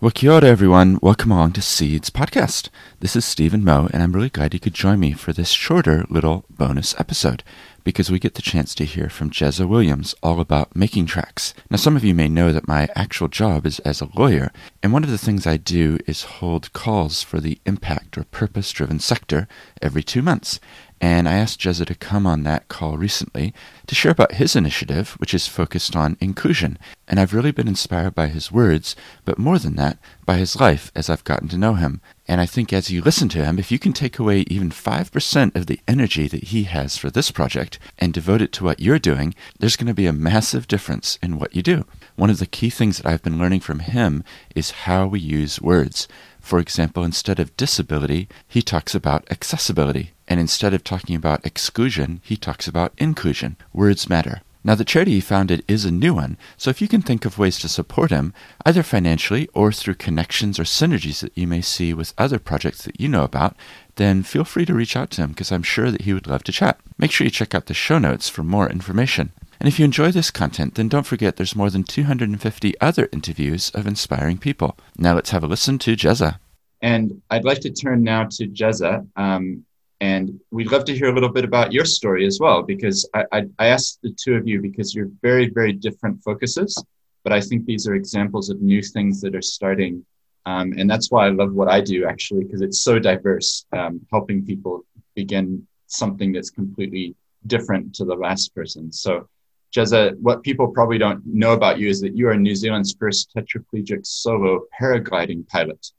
Well, kia ora, everyone. Welcome along to Seeds Podcast. This is Stephen Moe, and I'm really glad you could join me for this shorter little bonus episode because we get the chance to hear from Jezza Williams all about making tracks. Now, some of you may know that my actual job is as a lawyer, and one of the things I do is hold calls for the impact or purpose driven sector every two months. And I asked Jezza to come on that call recently to share about his initiative, which is focused on inclusion. And I've really been inspired by his words, but more than that, by his life as I've gotten to know him. And I think as you listen to him, if you can take away even 5% of the energy that he has for this project and devote it to what you're doing, there's going to be a massive difference in what you do. One of the key things that I've been learning from him is how we use words. For example, instead of disability, he talks about accessibility. And instead of talking about exclusion, he talks about inclusion. Words matter. Now, the charity he founded is a new one, so if you can think of ways to support him, either financially or through connections or synergies that you may see with other projects that you know about, then feel free to reach out to him because I'm sure that he would love to chat. Make sure you check out the show notes for more information. And if you enjoy this content, then don't forget there's more than 250 other interviews of inspiring people. Now let's have a listen to Jezza. And I'd like to turn now to Jezza. Um, and we'd love to hear a little bit about your story as well, because I, I, I asked the two of you because you're very, very different focuses. But I think these are examples of new things that are starting. Um, and that's why I love what I do, actually, because it's so diverse, um, helping people begin something that's completely different to the last person. So Jezza, what people probably don't know about you is that you are New Zealand's first tetraplegic solo paragliding pilot.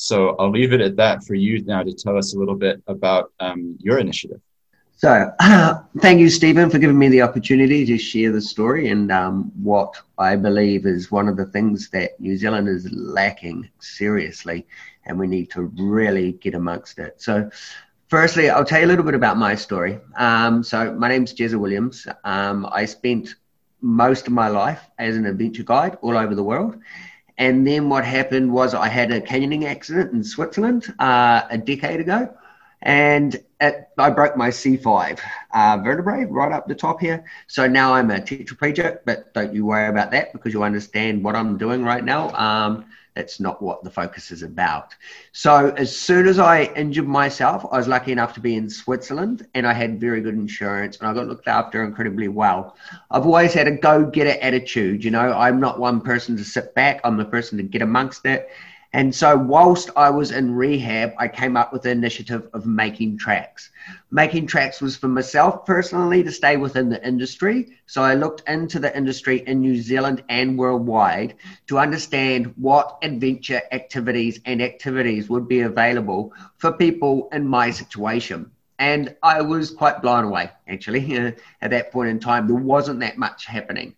So I'll leave it at that for you now to tell us a little bit about um, your initiative. So, uh, thank you, Stephen, for giving me the opportunity to share the story and um, what I believe is one of the things that New Zealand is lacking seriously, and we need to really get amongst it. So, Firstly, I'll tell you a little bit about my story. Um, so, my name's Jezza Williams. Um, I spent most of my life as an adventure guide all over the world. And then what happened was I had a canyoning accident in Switzerland uh, a decade ago. And it, I broke my C5 uh, vertebrae right up the top here. So now I'm a tetraplegic, but don't you worry about that because you understand what I'm doing right now. Um, that's not what the focus is about. So as soon as I injured myself, I was lucky enough to be in Switzerland and I had very good insurance and I got looked after incredibly well. I've always had a go-getter attitude. You know, I'm not one person to sit back. I'm the person to get amongst it and so, whilst I was in rehab, I came up with the initiative of making tracks. Making tracks was for myself personally to stay within the industry. So, I looked into the industry in New Zealand and worldwide to understand what adventure activities and activities would be available for people in my situation. And I was quite blown away, actually, at that point in time. There wasn't that much happening.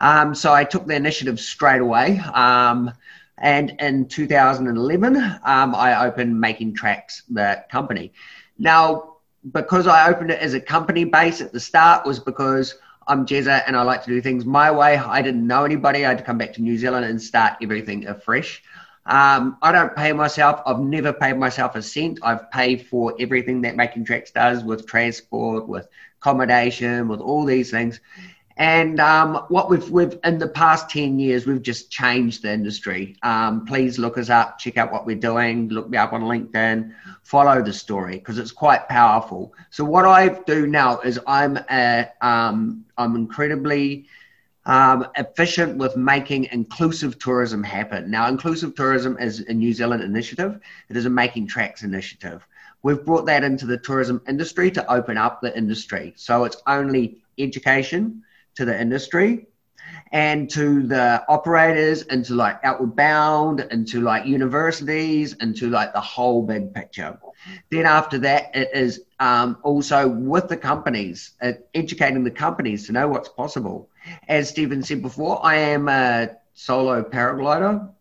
Um, so, I took the initiative straight away. Um, and in 2011, um, I opened Making Tracks, the company. Now, because I opened it as a company base at the start, was because I'm Jezza and I like to do things my way. I didn't know anybody. I had to come back to New Zealand and start everything afresh. Um, I don't pay myself. I've never paid myself a cent. I've paid for everything that Making Tracks does with transport, with accommodation, with all these things. And um, what we've, we've in the past 10 years, we've just changed the industry. Um, please look us up, check out what we're doing, look me up on LinkedIn, follow the story because it's quite powerful. So what I do now is I'm a, um, I'm incredibly um, efficient with making inclusive tourism happen. Now, inclusive tourism is a New Zealand initiative. It is a Making Tracks initiative. We've brought that into the tourism industry to open up the industry. So it's only education to the industry and to the operators and to like outward bound and to like universities and to like the whole big picture. Then after that it is um, also with the companies uh, educating the companies to know what's possible. As stephen said before i am a solo paraglider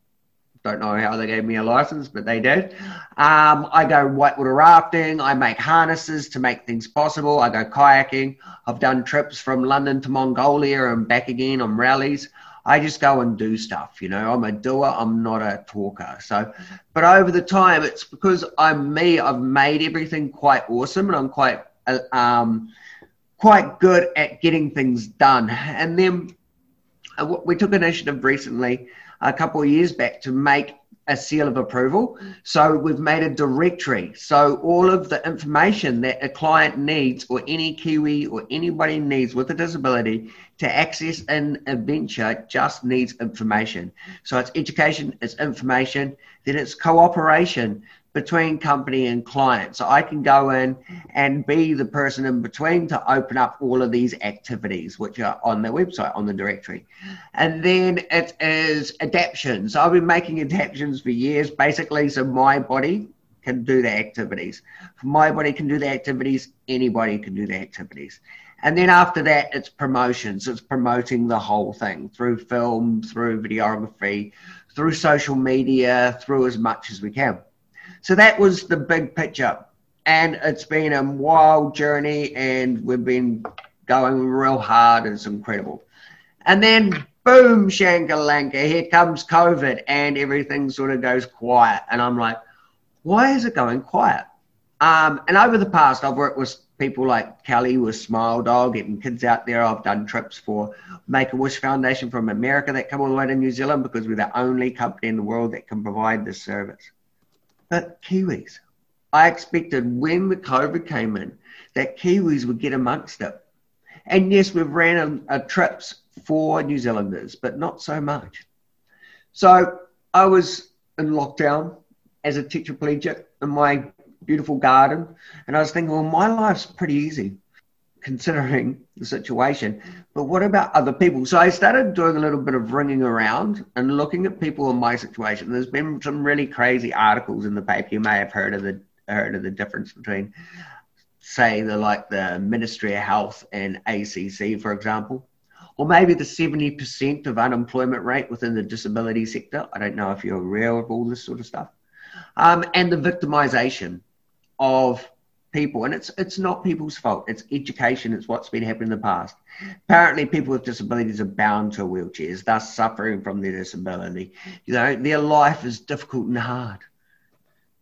don't know how they gave me a license, but they did. Um, I go whitewater rafting. I make harnesses to make things possible. I go kayaking. I've done trips from London to Mongolia and back again on rallies. I just go and do stuff, you know. I'm a doer, I'm not a talker. So, but over the time, it's because I'm me. I've made everything quite awesome, and I'm quite, uh, um, quite good at getting things done. And then uh, we took initiative recently a couple of years back to make a seal of approval. So we've made a directory. So all of the information that a client needs, or any Kiwi or anybody needs with a disability to access an adventure, just needs information. So it's education, it's information, then it's cooperation between company and client. So I can go in and be the person in between to open up all of these activities, which are on the website, on the directory. And then it is adaptations. So I've been making adaptations for years, basically, so my body can do the activities. My body can do the activities, anybody can do the activities. And then after that, it's promotions. It's promoting the whole thing through film, through videography, through social media, through as much as we can. So that was the big picture. And it's been a wild journey, and we've been going real hard. It's incredible. And then, boom, Shankalanka, here comes COVID, and everything sort of goes quiet. And I'm like, why is it going quiet? Um, and over the past, I've worked with people like Kelly with Smile Dog, getting kids out there. I've done trips for Make a Wish Foundation from America that come all the way to New Zealand because we're the only company in the world that can provide this service but Kiwis. I expected when the COVID came in that Kiwis would get amongst it. And yes, we've ran a, a trips for New Zealanders, but not so much. So I was in lockdown as a tetraplegic in my beautiful garden, and I was thinking, well, my life's pretty easy considering the situation. But what about other people? So I started doing a little bit of ringing around and looking at people in my situation. There's been some really crazy articles in the paper. You may have heard of the heard of the difference between, say, the like the Ministry of Health and ACC, for example, or maybe the seventy percent of unemployment rate within the disability sector. I don't know if you're aware of all this sort of stuff, um, and the victimization of people, and it's it's not people's fault. It's education. It's what's been happening in the past. Apparently, people with disabilities are bound to wheelchairs, thus suffering from their disability. You know, their life is difficult and hard.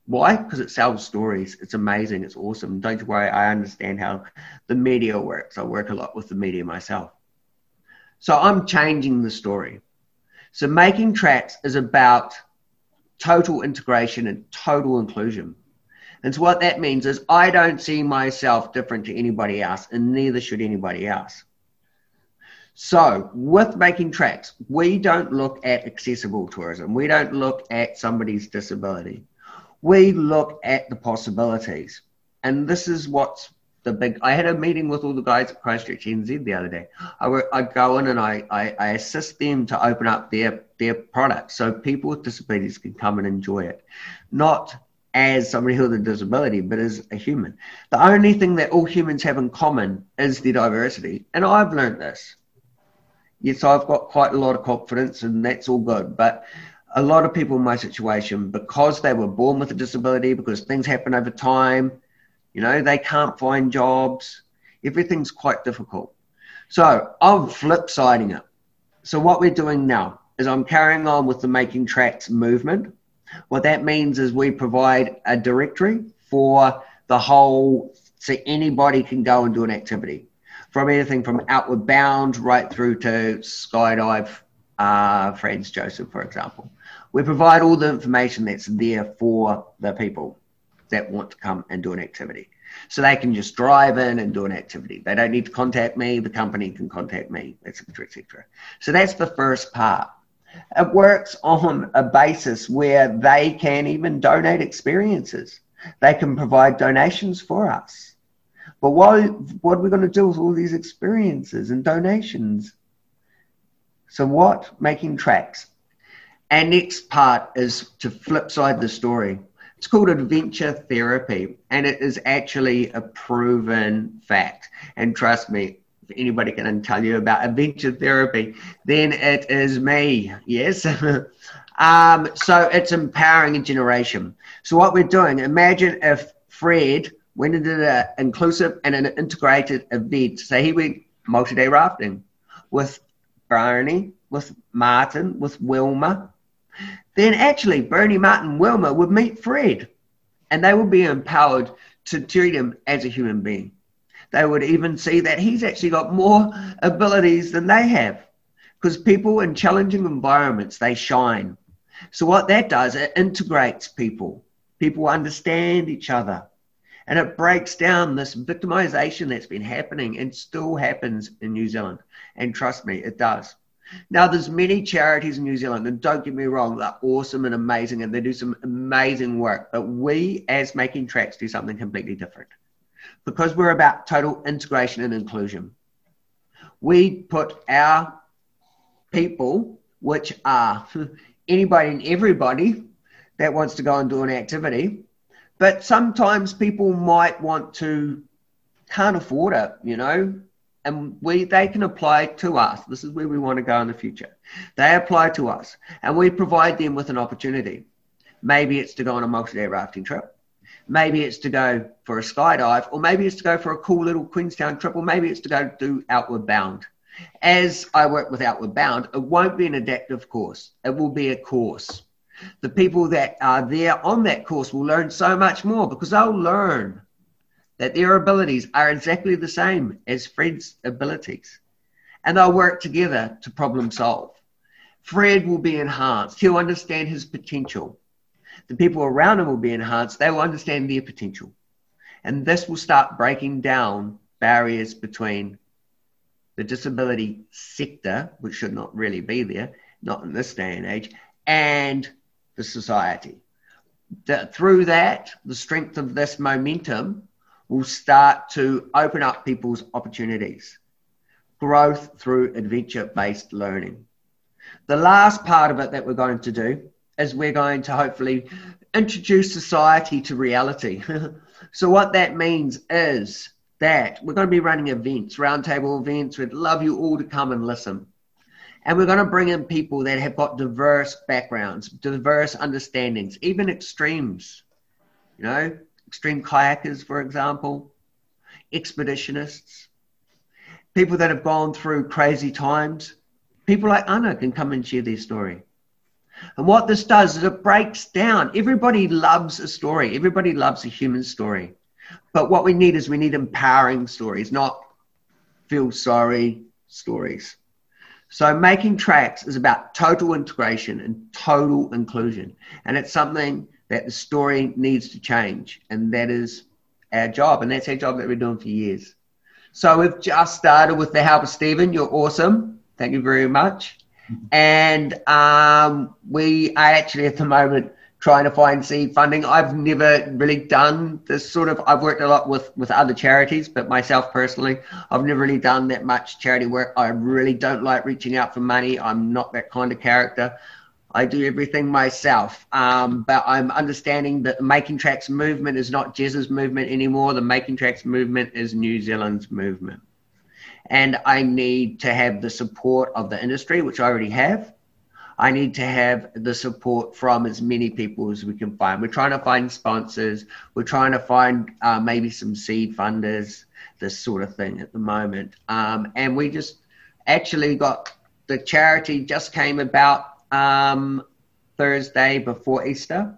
Why? Because it sells stories. It's amazing. It's awesome. Don't you worry. I understand how the media works. I work a lot with the media myself. So I'm changing the story. So making tracks is about total integration and total inclusion. And so what that means is I don't see myself different to anybody else, and neither should anybody else. So, with making tracks, we don't look at accessible tourism. We don't look at somebody's disability. We look at the possibilities. And this is what's the big. I had a meeting with all the guys at Christchurch NZ the other day. I, I go in and I, I, I assist them to open up their, their product so people with disabilities can come and enjoy it. Not as somebody with a disability, but as a human. The only thing that all humans have in common is their diversity. And I've learned this. Yes, I've got quite a lot of confidence, and that's all good. But a lot of people in my situation, because they were born with a disability, because things happen over time, you know, they can't find jobs, everything's quite difficult. So I'm flip siding it. So what we're doing now is I'm carrying on with the Making Tracks movement what that means is we provide a directory for the whole, so anybody can go and do an activity from anything from Outward Bound right through to Skydive uh, Franz Josef, for example. We provide all the information that's there for the people that want to come and do an activity. So they can just drive in and do an activity. They don't need to contact me. The company can contact me, etc., etc. So that's the first part. It works on a basis where they can even donate experiences. They can provide donations for us. But what, what are we going to do with all these experiences and donations? So, what? Making tracks. Our next part is to flip side the story. It's called adventure therapy, and it is actually a proven fact. And trust me, anybody can tell you about adventure therapy, then it is me. Yes. um, so it's empowering a generation. So what we're doing, imagine if Fred went into an inclusive and an integrated event. So he went multi-day rafting with Bernie, with Martin, with Wilma. Then actually Bernie, Martin, Wilma would meet Fred and they would be empowered to treat him as a human being they would even see that he's actually got more abilities than they have. Because people in challenging environments, they shine. So what that does, it integrates people. People understand each other. And it breaks down this victimization that's been happening and still happens in New Zealand. And trust me, it does. Now, there's many charities in New Zealand, and don't get me wrong, they're awesome and amazing, and they do some amazing work. But we, as Making Tracks, do something completely different because we're about total integration and inclusion. We put our people, which are anybody and everybody that wants to go and do an activity, but sometimes people might want to can't afford it, you know, and we they can apply to us. This is where we want to go in the future. They apply to us, and we provide them with an opportunity. Maybe it's to go on a multi-day rafting trip. Maybe it's to go for a skydive, or maybe it's to go for a cool little Queenstown trip, or maybe it's to go do Outward Bound. As I work with Outward Bound, it won't be an adaptive course. It will be a course. The people that are there on that course will learn so much more because they'll learn that their abilities are exactly the same as Fred's abilities. And they'll work together to problem solve. Fred will be enhanced. He'll understand his potential. The people around them will be enhanced. They will understand their potential. And this will start breaking down barriers between the disability sector, which should not really be there, not in this day and age, and the society. That through that, the strength of this momentum will start to open up people's opportunities. Growth through adventure based learning. The last part of it that we're going to do is we're going to hopefully introduce society to reality. so, what that means is that we're going to be running events, roundtable events. We'd love you all to come and listen. And we're going to bring in people that have got diverse backgrounds, diverse understandings, even extremes. You know, extreme kayakers, for example, expeditionists, people that have gone through crazy times. People like Anna can come and share their story. And what this does is it breaks down. Everybody loves a story. Everybody loves a human story. But what we need is we need empowering stories, not feel sorry stories. So making tracks is about total integration and total inclusion. And it's something that the story needs to change. And that is our job. And that's our job that we're doing for years. So we've just started with the help of Stephen. You're awesome. Thank you very much. And um, we are actually at the moment trying to find seed funding. I've never really done this sort of. I've worked a lot with with other charities, but myself personally, I've never really done that much charity work. I really don't like reaching out for money. I'm not that kind of character. I do everything myself. Um, but I'm understanding that the Making Tracks movement is not Jez's movement anymore. The Making Tracks movement is New Zealand's movement. And I need to have the support of the industry, which I already have. I need to have the support from as many people as we can find. We're trying to find sponsors. We're trying to find uh, maybe some seed funders, this sort of thing at the moment. Um, and we just actually got the charity just came about um, Thursday before Easter.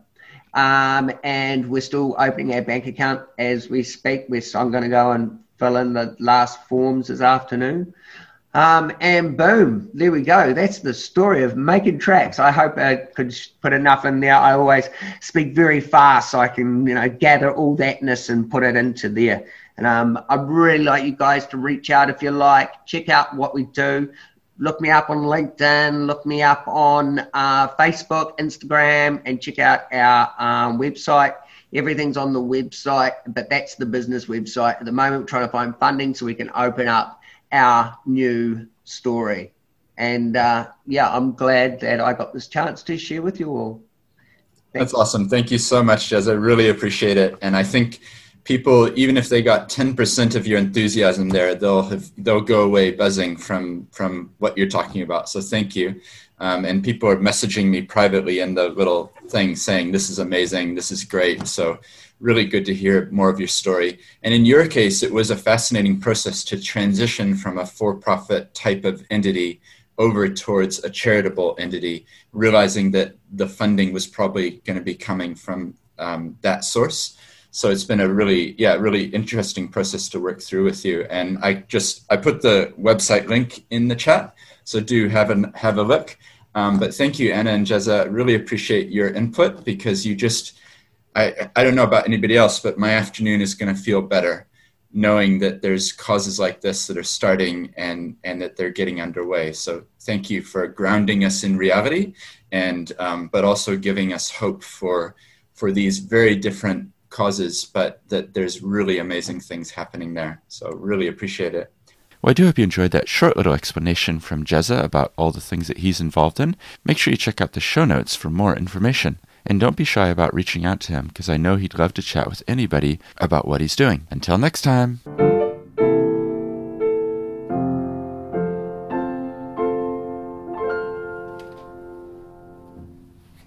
Um, and we're still opening our bank account as we speak. We're, so I'm going to go and fill in the last forms this afternoon. Um, and boom, there we go. That's the story of making tracks. I hope I could put enough in there. I always speak very fast so I can, you know, gather all thatness and put it into there. And um, I'd really like you guys to reach out if you like. Check out what we do look me up on LinkedIn, look me up on uh, Facebook, Instagram, and check out our um, website. Everything's on the website, but that's the business website. At the moment, we're trying to find funding so we can open up our new story. And uh, yeah, I'm glad that I got this chance to share with you all. Thanks. That's awesome. Thank you so much, Jez. I really appreciate it. And I think people even if they got 10% of your enthusiasm there they'll have they'll go away buzzing from from what you're talking about so thank you um, and people are messaging me privately in the little thing saying this is amazing. This is great. So really good to hear more of your story. And in your case it was a fascinating process to transition from a for-profit type of entity over towards a charitable entity realizing that the funding was probably going to be coming from um, that source. So it's been a really yeah really interesting process to work through with you. And i just i put the website link in the chat. So do have a have a look Um, but thank you, Anna and Jezza. Really appreciate your input because you just, I, I don't know about anybody else, but my afternoon is going to feel better knowing that there's causes like this that are starting and, and that they're getting underway. So thank you for grounding us in reality and, um, but also giving us hope for, for these very different causes, but that there's really amazing things happening there. So really appreciate it. Well, I do hope you enjoyed that short little explanation from Jezza about all the things that he's involved in. Make sure you check out the show notes for more information. And don't be shy about reaching out to him because I know he'd love to chat with anybody about what he's doing. Until next time.